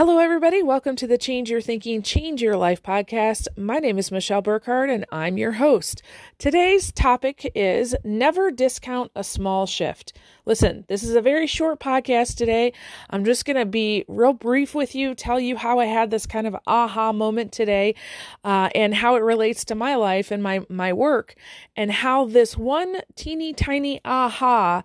Hello, everybody. Welcome to the Change Your Thinking, Change Your Life podcast. My name is Michelle Burkhardt, and I'm your host. Today's topic is never discount a small shift. Listen, this is a very short podcast today. I'm just going to be real brief with you, tell you how I had this kind of aha moment today, uh, and how it relates to my life and my my work, and how this one teeny tiny aha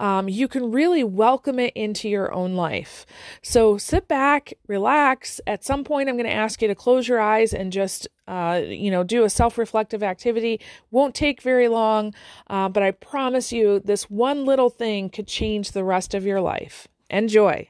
um, you can really welcome it into your own life. So sit back, relax. At some point, I'm going to ask you to close your eyes and just, uh, you know, do a self reflective activity. Won't take very long, uh, but I promise you, this one little thing could change the rest of your life. Enjoy.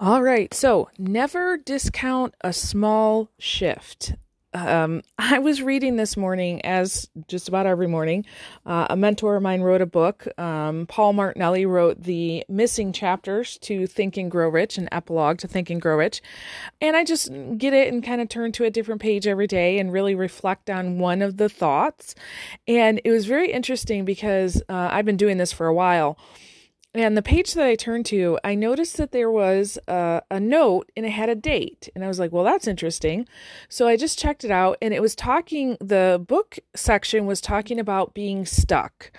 All right. So never discount a small shift. Um, I was reading this morning, as just about every morning, uh, a mentor of mine wrote a book. Um, Paul Martinelli wrote the missing chapters to Think and Grow Rich, an epilogue to Think and Grow Rich. And I just get it and kind of turn to a different page every day and really reflect on one of the thoughts. And it was very interesting because uh, I've been doing this for a while and the page that I turned to, I noticed that there was a, a, note and it had a date. And I was like, well, that's interesting. So I just checked it out and it was talking, the book section was talking about being stuck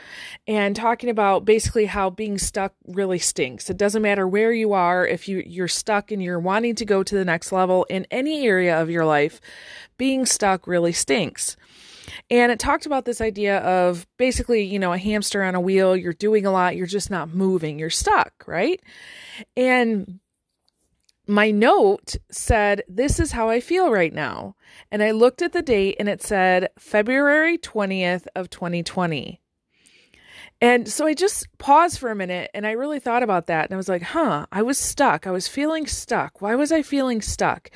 and talking about basically how being stuck really stinks. It doesn't matter where you are, if you, you're stuck and you're wanting to go to the next level in any area of your life, being stuck really stinks. And it talked about this idea of basically, you know, a hamster on a wheel. You're doing a lot, you're just not moving, you're stuck, right? And my note said, This is how I feel right now. And I looked at the date and it said February 20th of 2020. And so I just paused for a minute and I really thought about that. And I was like, huh, I was stuck. I was feeling stuck. Why was I feeling stuck?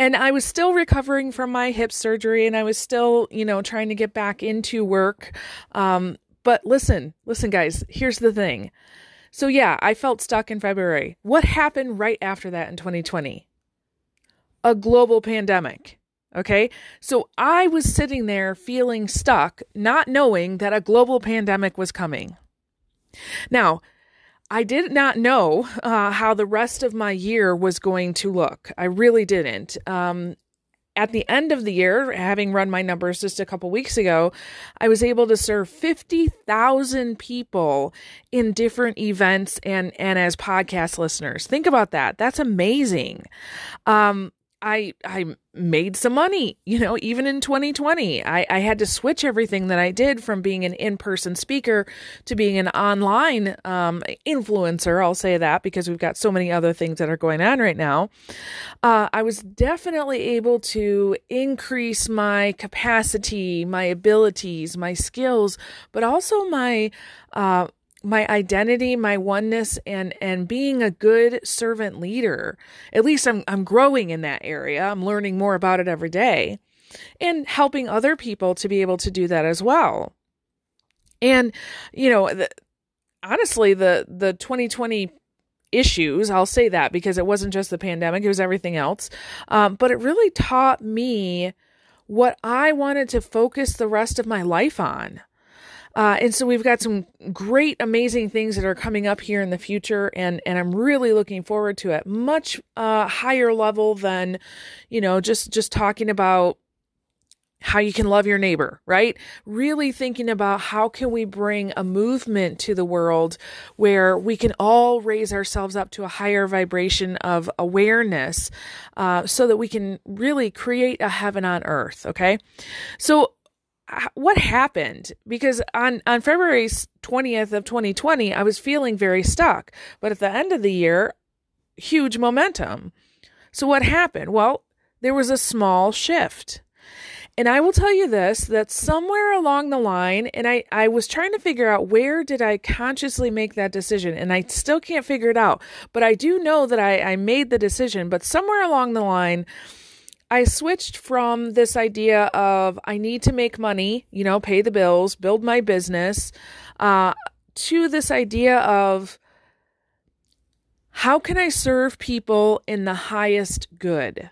And I was still recovering from my hip surgery and I was still, you know, trying to get back into work. Um, but listen, listen, guys, here's the thing. So, yeah, I felt stuck in February. What happened right after that in 2020? A global pandemic. Okay. So I was sitting there feeling stuck, not knowing that a global pandemic was coming. Now, I did not know uh, how the rest of my year was going to look. I really didn't. Um, at the end of the year, having run my numbers just a couple weeks ago, I was able to serve 50,000 people in different events and, and as podcast listeners. Think about that. That's amazing. Um, I I made some money, you know, even in 2020. I, I had to switch everything that I did from being an in-person speaker to being an online um, influencer. I'll say that because we've got so many other things that are going on right now. Uh, I was definitely able to increase my capacity, my abilities, my skills, but also my uh, my identity, my oneness and and being a good servant leader. At least I'm I'm growing in that area. I'm learning more about it every day and helping other people to be able to do that as well. And you know, the, honestly the the 2020 issues, I'll say that because it wasn't just the pandemic, it was everything else. Um, but it really taught me what I wanted to focus the rest of my life on. Uh, and so we've got some great, amazing things that are coming up here in the future, and and I'm really looking forward to it. Much uh, higher level than, you know, just just talking about how you can love your neighbor, right? Really thinking about how can we bring a movement to the world where we can all raise ourselves up to a higher vibration of awareness, uh, so that we can really create a heaven on earth. Okay, so what happened? Because on on February 20th of 2020 I was feeling very stuck but at the end of the year huge momentum. So what happened? Well there was a small shift. And I will tell you this that somewhere along the line and I I was trying to figure out where did I consciously make that decision and I still can't figure it out. But I do know that I I made the decision but somewhere along the line I switched from this idea of I need to make money, you know, pay the bills, build my business, uh, to this idea of how can I serve people in the highest good?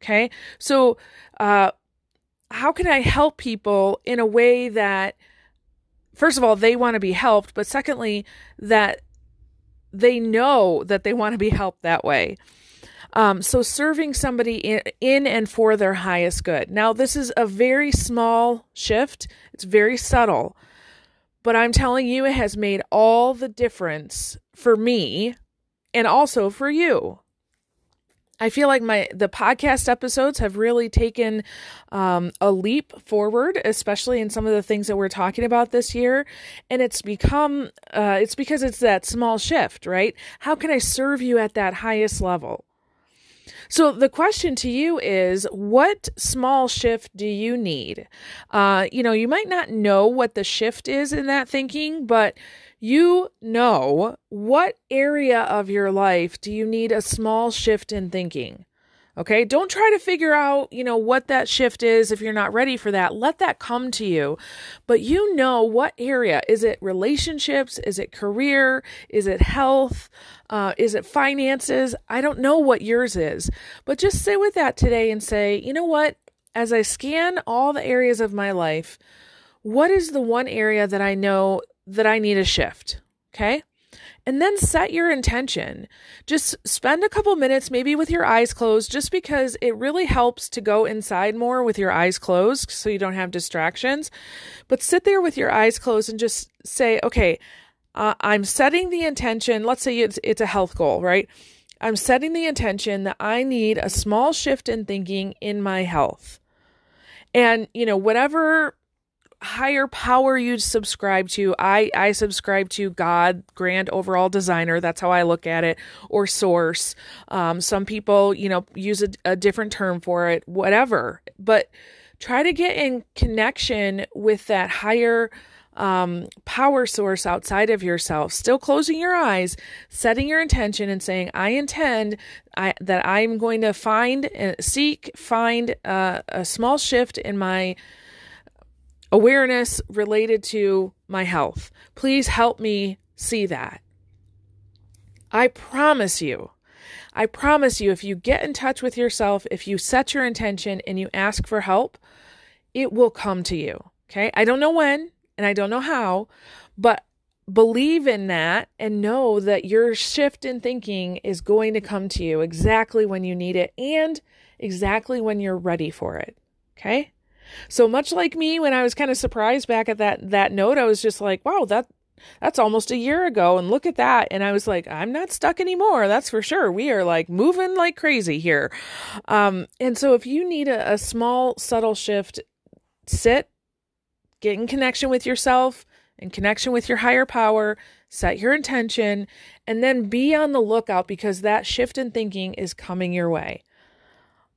Okay. So, uh, how can I help people in a way that, first of all, they want to be helped, but secondly, that they know that they want to be helped that way. Um, so serving somebody in, in and for their highest good. Now, this is a very small shift. It's very subtle, but I'm telling you, it has made all the difference for me and also for you. I feel like my the podcast episodes have really taken um, a leap forward, especially in some of the things that we're talking about this year, and it's become uh, it's because it's that small shift, right? How can I serve you at that highest level? So the question to you is, what small shift do you need? Uh, you know, you might not know what the shift is in that thinking, but you know what area of your life do you need a small shift in thinking. Okay. Don't try to figure out, you know, what that shift is if you're not ready for that. Let that come to you. But you know what area. Is it relationships? Is it career? Is it health? Uh, is it finances? I don't know what yours is. But just sit with that today and say, you know what? As I scan all the areas of my life, what is the one area that I know that I need a shift? Okay. And then set your intention. Just spend a couple minutes, maybe with your eyes closed, just because it really helps to go inside more with your eyes closed so you don't have distractions. But sit there with your eyes closed and just say, okay, uh, I'm setting the intention. Let's say it's, it's a health goal, right? I'm setting the intention that I need a small shift in thinking in my health. And, you know, whatever higher power you subscribe to. I I subscribe to God, grand overall designer. That's how I look at it, or source. Um, some people, you know, use a, a different term for it. Whatever, but try to get in connection with that higher um, power source outside of yourself, still closing your eyes, setting your intention and saying, I intend I, that I'm going to find, uh, seek, find uh, a small shift in my awareness related to my health. Please help me see that. I promise you, I promise you, if you get in touch with yourself, if you set your intention and you ask for help, it will come to you. Okay. I don't know when and I don't know how, but believe in that and know that your shift in thinking is going to come to you exactly when you need it and exactly when you're ready for it. Okay. So much like me when I was kind of surprised back at that that note, I was just like, wow, that that's almost a year ago and look at that. And i was like i'm not stuck anymore that's for sure. We are like moving like crazy here. Um, and so if you need a, a small subtle shift sit get in connection with yourself in connection with your higher power set your intention and then be on the lookout because that shift in thinking is coming your way